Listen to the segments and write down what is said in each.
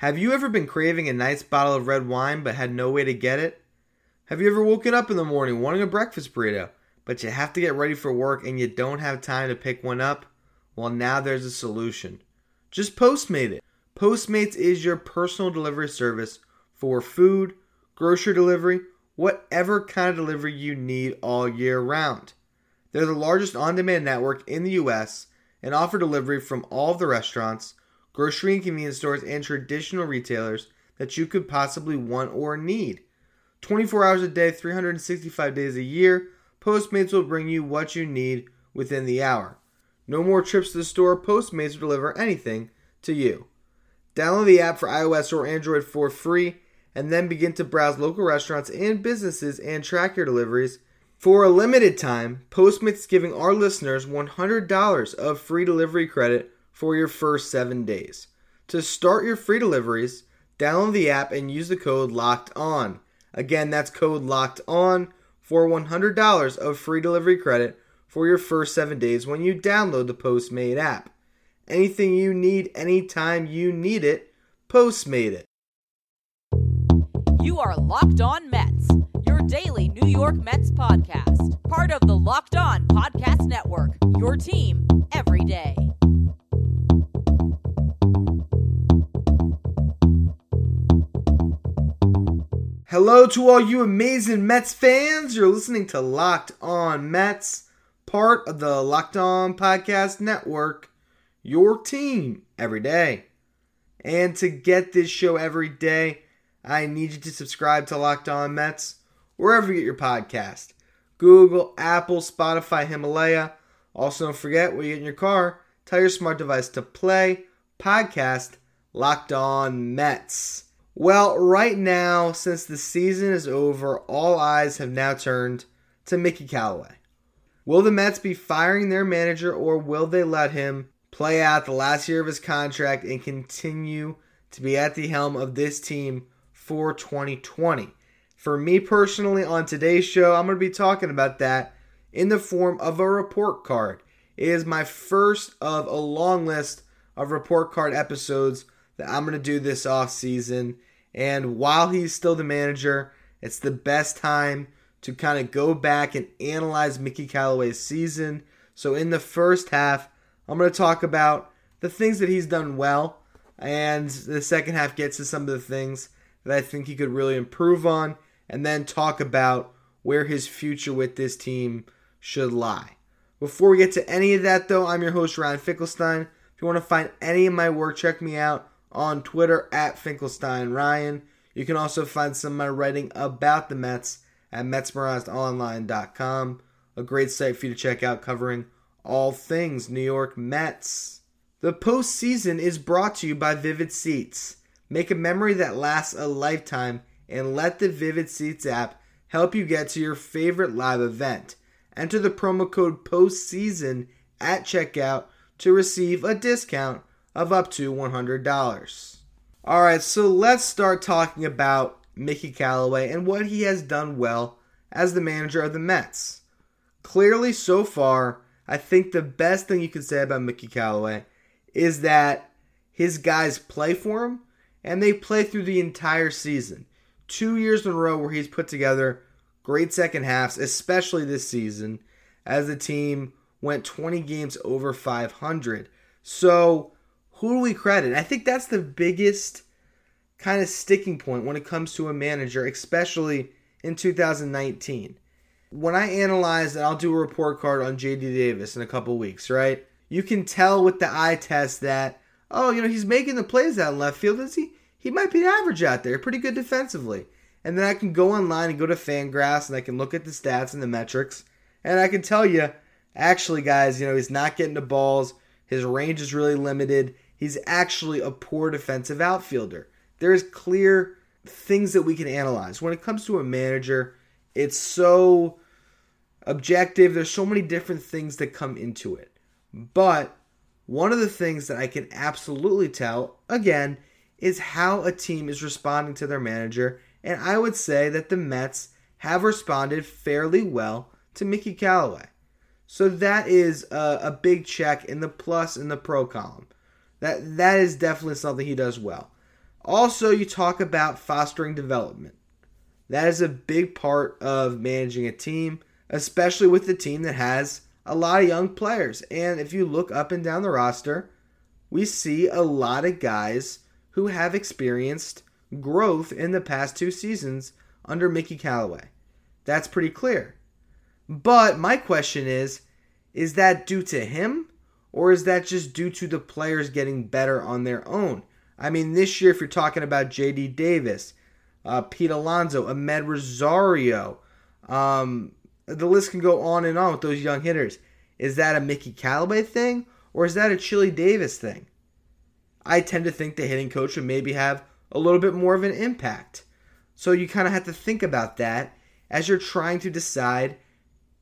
Have you ever been craving a nice bottle of red wine but had no way to get it? Have you ever woken up in the morning wanting a breakfast burrito, but you have to get ready for work and you don't have time to pick one up? Well, now there's a solution. Just Postmate it. Postmates is your personal delivery service for food, grocery delivery, whatever kind of delivery you need all year round. They're the largest on demand network in the US and offer delivery from all of the restaurants, grocery and convenience stores, and traditional retailers that you could possibly want or need. 24 hours a day, 365 days a year, Postmates will bring you what you need within the hour. No more trips to the store, Postmates will deliver anything to you. Download the app for iOS or Android for free and then begin to browse local restaurants and businesses and track your deliveries. For a limited time, Postmates is giving our listeners $100 of free delivery credit for your first seven days. To start your free deliveries, download the app and use the code LOCKED ON. Again, that's code LOCKED ON for $100 of free delivery credit for your first seven days when you download the Postmate app. Anything you need, anytime you need it, Postmate it. You are Locked On Mets, your daily New York Mets podcast. Part of the Locked On Podcast Network, your team every day. Hello to all you amazing Mets fans. You're listening to Locked On Mets, part of the Locked On Podcast Network, your team every day. And to get this show every day, I need you to subscribe to Locked On Mets wherever you get your podcast Google, Apple, Spotify, Himalaya. Also, don't forget when you get in your car, tell your smart device to play podcast Locked On Mets. Well, right now, since the season is over, all eyes have now turned to Mickey Callaway. Will the Mets be firing their manager or will they let him play out the last year of his contract and continue to be at the helm of this team for 2020? For me personally, on today's show, I'm going to be talking about that in the form of a report card. It is my first of a long list of report card episodes that I'm going to do this off season. And while he's still the manager, it's the best time to kind of go back and analyze Mickey Callaway's season. So in the first half, I'm going to talk about the things that he's done well, and the second half gets to some of the things that I think he could really improve on, and then talk about where his future with this team should lie. Before we get to any of that, though, I'm your host, Ryan Finkelstein. If you want to find any of my work, check me out on Twitter at Finkelstein Ryan. You can also find some of my writing about the Mets at MetsMerizedOnline.com, a great site for you to check out covering all things New York Mets. The postseason is brought to you by Vivid Seats. Make a memory that lasts a lifetime and let the Vivid Seats app help you get to your favorite live event. Enter the promo code POSTSEASON at checkout to receive a discount of up to $100. All right, so let's start talking about Mickey Callaway and what he has done well as the manager of the Mets. Clearly, so far, I think the best thing you can say about Mickey Callaway is that his guys play for him and they play through the entire season. Two years in a row where he's put together great second halves, especially this season, as the team went 20 games over 500. So, who do we credit? I think that's the biggest kind of sticking point when it comes to a manager, especially in 2019. When I analyze, and I'll do a report card on JD Davis in a couple weeks, right? You can tell with the eye test that, oh, you know, he's making the plays out in left field. Is he? He might be average out there, pretty good defensively. And then I can go online and go to Fangraphs and I can look at the stats and the metrics, and I can tell you, actually, guys, you know, he's not getting the balls. His range is really limited. He's actually a poor defensive outfielder. There's clear things that we can analyze. When it comes to a manager, it's so objective. There's so many different things that come into it. But one of the things that I can absolutely tell, again, is how a team is responding to their manager. And I would say that the Mets have responded fairly well to Mickey Callaway. So that is a, a big check in the plus in the pro column. That that is definitely something he does well. Also, you talk about fostering development. That is a big part of managing a team, especially with the team that has a lot of young players. And if you look up and down the roster, we see a lot of guys who have experienced growth in the past two seasons under Mickey Callaway. That's pretty clear. But my question is is that due to him or is that just due to the players getting better on their own? I mean, this year, if you're talking about J.D. Davis, uh, Pete Alonso, Amed Rosario, um, the list can go on and on with those young hitters. Is that a Mickey Callaway thing or is that a Chili Davis thing? I tend to think the hitting coach would maybe have a little bit more of an impact. So you kind of have to think about that as you're trying to decide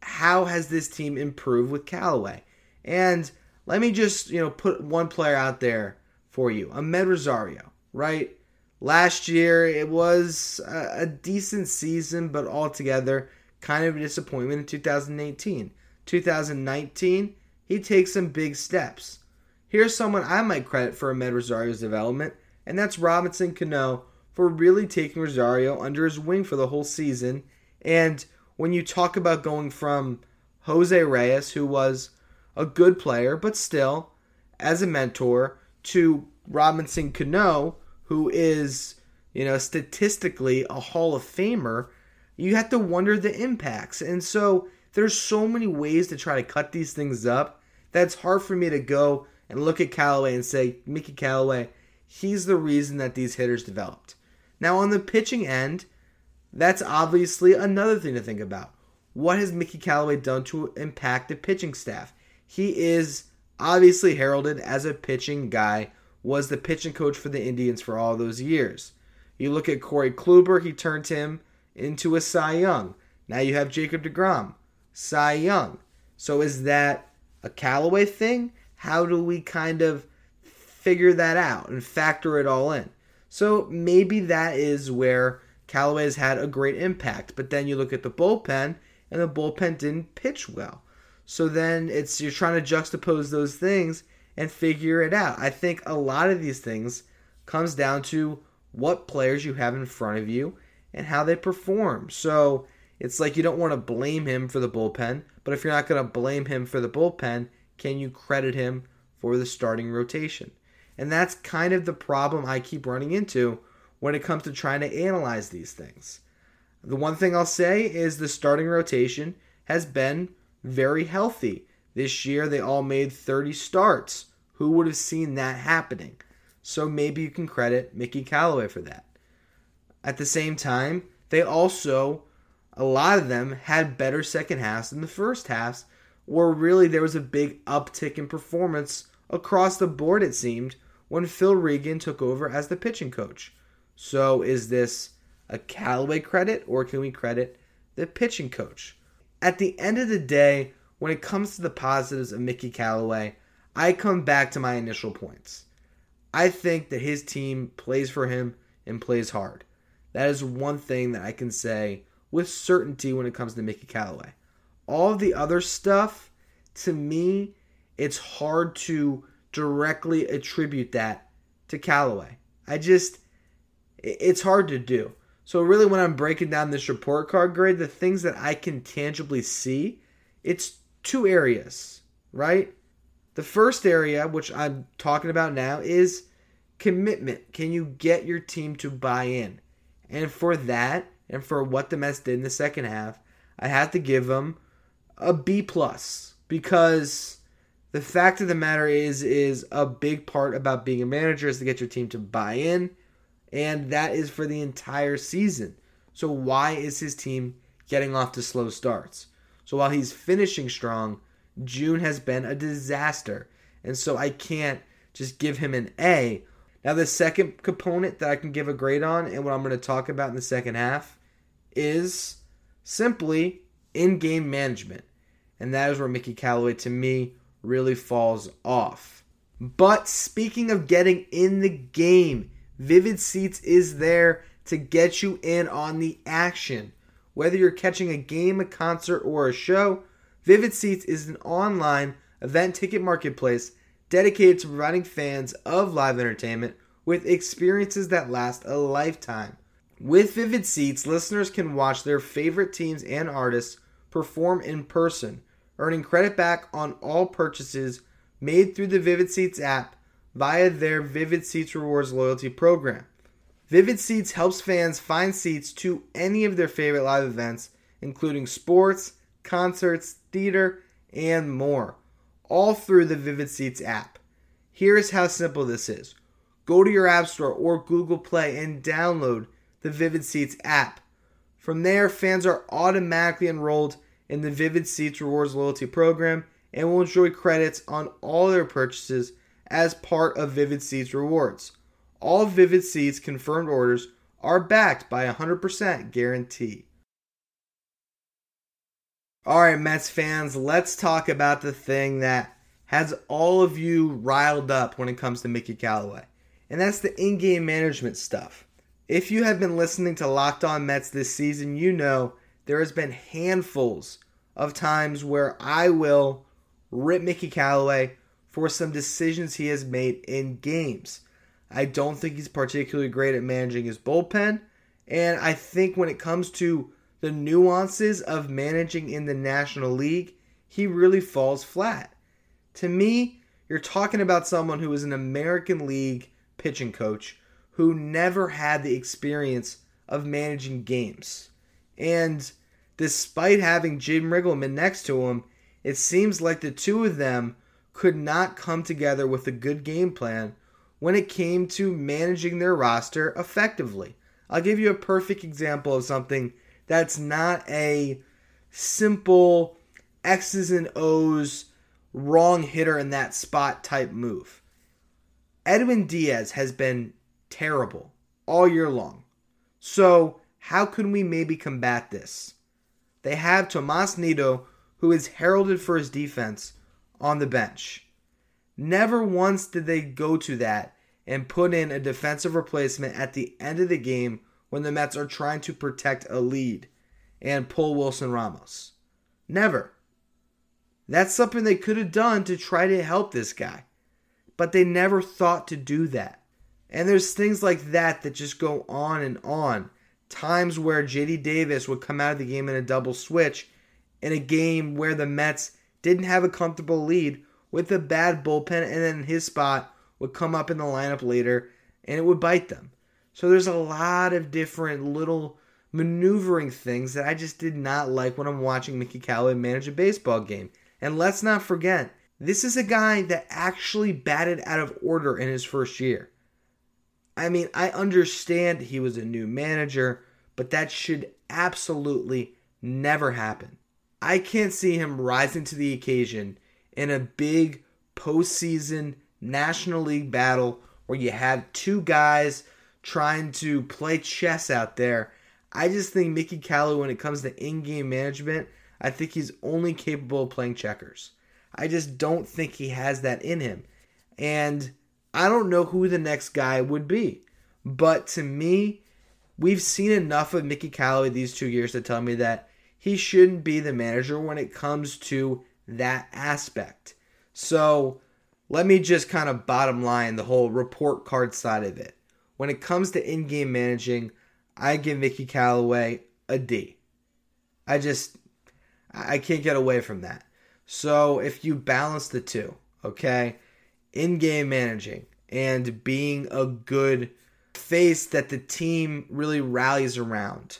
how has this team improved with Callaway. And let me just, you know, put one player out there for you. Amed Rosario, right? Last year it was a, decent season, but altogether kind of a disappointment in 2018. 2019, he takes some big steps. Here's someone I might credit for Amed Rosario's development, and that's Robinson Cano for really taking Rosario under his wing for the whole season. And when you talk about going from Jose Reyes, who was a good player, but still, as a mentor, to Robinson Cano, who is, you know, statistically a Hall of Famer, you have to wonder the impacts. And so there's so many ways to try to cut these things up that's hard for me to go and look at Callaway and say, Mickey Callaway, he's the reason that these hitters developed. Now, on the pitching end, that's obviously another thing to think about. What has Mickey Callaway done to impact the pitching staff? He is obviously heralded as a pitching guy, was the pitching coach for the Indians for all those years. You look at Corey Kluber, he turned him into a Cy Young. Now you have Jacob DeGrom, Cy Young. So is that a Callaway thing? How do we kind of figure that out and factor it all in? So maybe that is where Callaway has had a great impact. But then you look at the bullpen, and the bullpen didn't pitch well. So then it's you're trying to juxtapose those things and figure it out. I think a lot of these things comes down to what players you have in front of you and how they perform. So it's like you don't want to blame him for the bullpen, but if you're not going to blame him for the bullpen, can you credit him for the starting rotation? And that's kind of the problem I keep running into when it comes to trying to analyze these things. The one thing I'll say is the starting rotation has been very healthy. This year they all made 30 starts. Who would have seen that happening? So maybe you can credit Mickey Callaway for that. At the same time, they also, a lot of them, had better second halves than the first halves, where really there was a big uptick in performance across the board, it seemed, when Phil Regan took over as the pitching coach. So is this a Callaway credit or can we credit the pitching coach? At the end of the day, when it comes to the positives of Mickey Callaway, I come back to my initial points. I think that his team plays for him and plays hard. That is one thing that I can say with certainty when it comes to Mickey Callaway. All of the other stuff, to me, it's hard to directly attribute that to Callaway. I just, it's hard to do. So, really, when I'm breaking down this report card grade, the things that I can tangibly see, it's two areas, right? The first area, which I'm talking about now, is commitment. Can you get your team to buy in? And for that, and for what the Mets did in the second half, I have to give them a B plus because the fact of the matter is is a big part about being a manager is to get your team to buy in and that is for the entire season. So why is his team getting off to slow starts? So while he's finishing strong, June has been a disaster. And so I can't just give him an A. Now the second component that I can give a grade on and what I'm going to talk about in the second half is simply in-game management. And that is where Mickey Callaway to me really falls off. But speaking of getting in the game, Vivid Seats is there to get you in on the action. Whether you're catching a game, a concert, or a show, Vivid Seats is an online event ticket marketplace dedicated to providing fans of live entertainment with experiences that last a lifetime. With Vivid Seats, listeners can watch their favorite teams and artists perform in person, earning credit back on all purchases made through the Vivid Seats app via their Vivid Seats Rewards loyalty program. Vivid Seats helps fans find seats to any of their favorite live events, including sports, concerts, theater, and more, all through the Vivid Seats app. Here's how simple this is go to your App Store or Google Play and download the Vivid Seats app. From there, fans are automatically enrolled in the Vivid Seats Rewards loyalty program and will enjoy credits on all their purchases as part of Vivid Seats Rewards. All Vivid Seats confirmed orders are backed by a 100% guarantee. All right, Mets fans, let's talk about the thing that has all of you riled up when it comes to Mickey Callaway, and that's the in game management stuff. If you have been listening to Locked On Mets this season, you know there has been handfuls of times where I will rip Mickey Callaway for some decisions he has made in games. I don't think he's particularly great at managing his bullpen, and I think when it comes to the nuances of managing in the National League, he really falls flat. To me, you're talking about someone who is an American League pitching coach who never had the experience of managing games. And despite having Jim Riggleman next to him, it seems like the two of them could not come together with a good game plan when it came to managing their roster effectively. I'll give you a perfect example of something that's not a simple X's and O's wrong hitter in that spot type move. Edwin Diaz has been terrible all year long. So, how can we maybe combat this? They have Tomas Nido, who is heralded for his defense, on the bench. Never once did they go to that and put in a defensive replacement at the end of the game when the Mets are trying to protect a lead and pull Wilson Ramos. Never. That's something they could have done to try to help this guy. But they never thought to do that. And there's things like that that just go on and on. Times where JD Davis would come out of the game in a double switch in a game where the Mets didn't have a comfortable lead with a bad bullpen, and then his spot would come up in the lineup later and it would bite them. So there's a lot of different little maneuvering things that I just did not like when I'm watching Mickey Callaway manage a baseball game. And let's not forget, this is a guy that actually batted out of order in his first year. I mean, I understand he was a new manager, but that should absolutely never happen. I can't see him rising to the occasion in a big postseason National League battle where you have two guys trying to play chess out there I just think Mickey Callaway, when it comes to in game management, I think he's only capable of playing checkers. I just don't think he has that in him. And I don't know who the next guy would be. But to me, we've seen enough of Mickey Callaway these two years to tell me that he shouldn't be the manager when it comes to that aspect. So let me just kind of bottom line the whole report card side of it. When it comes to in game managing, I give Mickey Callaway a D. I just I can't get away from that. So if you balance the two, okay, in-game managing and being a good face that the team really rallies around,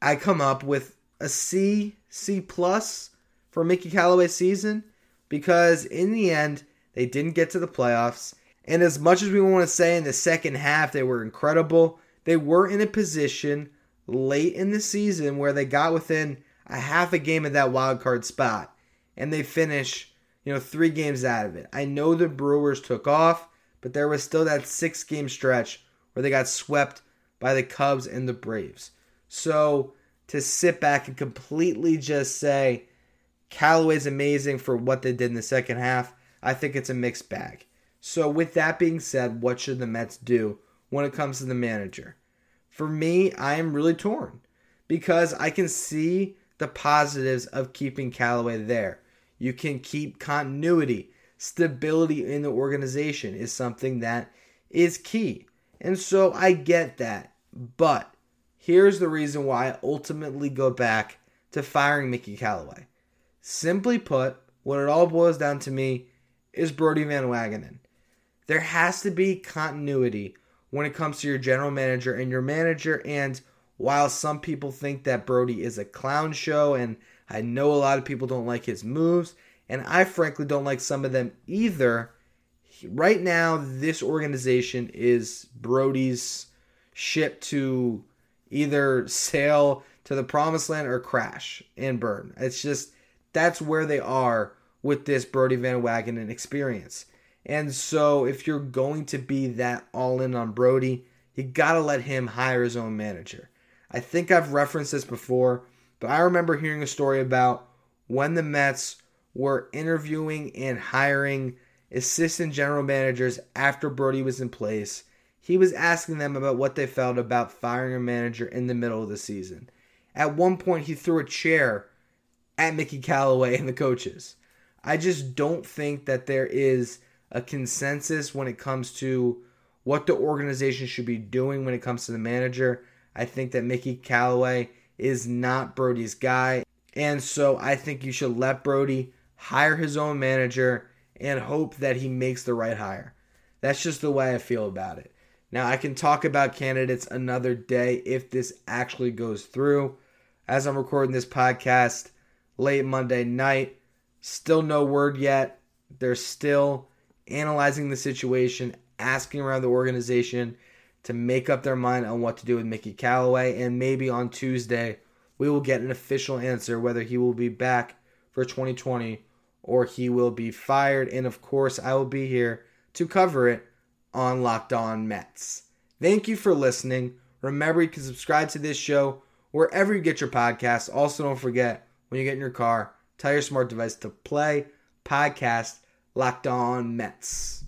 I come up with a C, C plus for Mickey Callaway's season because in the end they didn't get to the playoffs. And as much as we want to say in the second half they were incredible, they were in a position late in the season where they got within a half a game of that wild card spot and they finish, you know, 3 games out of it. I know the Brewers took off, but there was still that 6 game stretch where they got swept by the Cubs and the Braves. So to sit back and completely just say Callaway's amazing for what they did in the second half, I think it's a mixed bag. So with that being said, what should the Mets do when it comes to the manager? For me, I am really torn because I can see the positives of keeping Callaway there. You can keep continuity, stability in the organization is something that is key. And so I get that. But here's the reason why I ultimately go back to firing Mickey Callaway. Simply put, what it all boils down to me is Brodie Van Wagenen. There has to be continuity when it comes to your general manager and your manager. And while some people think that Brodie is a clown show, and I know a lot of people don't like his moves, and I frankly don't like some of them either. Right now, this organization is Brodie's ship to either sail to the promised land or crash and burn. It's just that's where they are with this Brodie Van Wagenen experience. And so, if you're going to be that all in on Brodie, you gotta let him hire his own manager. I think I've referenced this before, but I remember hearing a story about when the Mets were interviewing and hiring assistant general managers after Brodie was in place. He was asking them about what they felt about firing a manager in the middle of the season. At one point, he threw a chair at Mickey Callaway and the coaches. I just don't think that there is a consensus when it comes to what the organization should be doing when it comes to the manager. I think that Mickey Callaway is not Brodie's guy. And so I think you should let Brodie hire his own manager and hope that he makes the right hire. That's just the way I feel about it. Now, I can talk about candidates another day if this actually goes through. As I'm recording this podcast late Monday night, still no word yet. They're still analyzing the situation, asking around the organization to make up their mind on what to do with Mickey Callaway. And maybe on Tuesday, we will get an official answer whether he will be back for 2020 or he will be fired. And of course, I will be here to cover it on Locked On Mets. Thank you for listening. Remember, you can subscribe to this show wherever you get your podcasts. Also, don't forget when you get in your car, tell your smart device to play podcast Locked On Mets.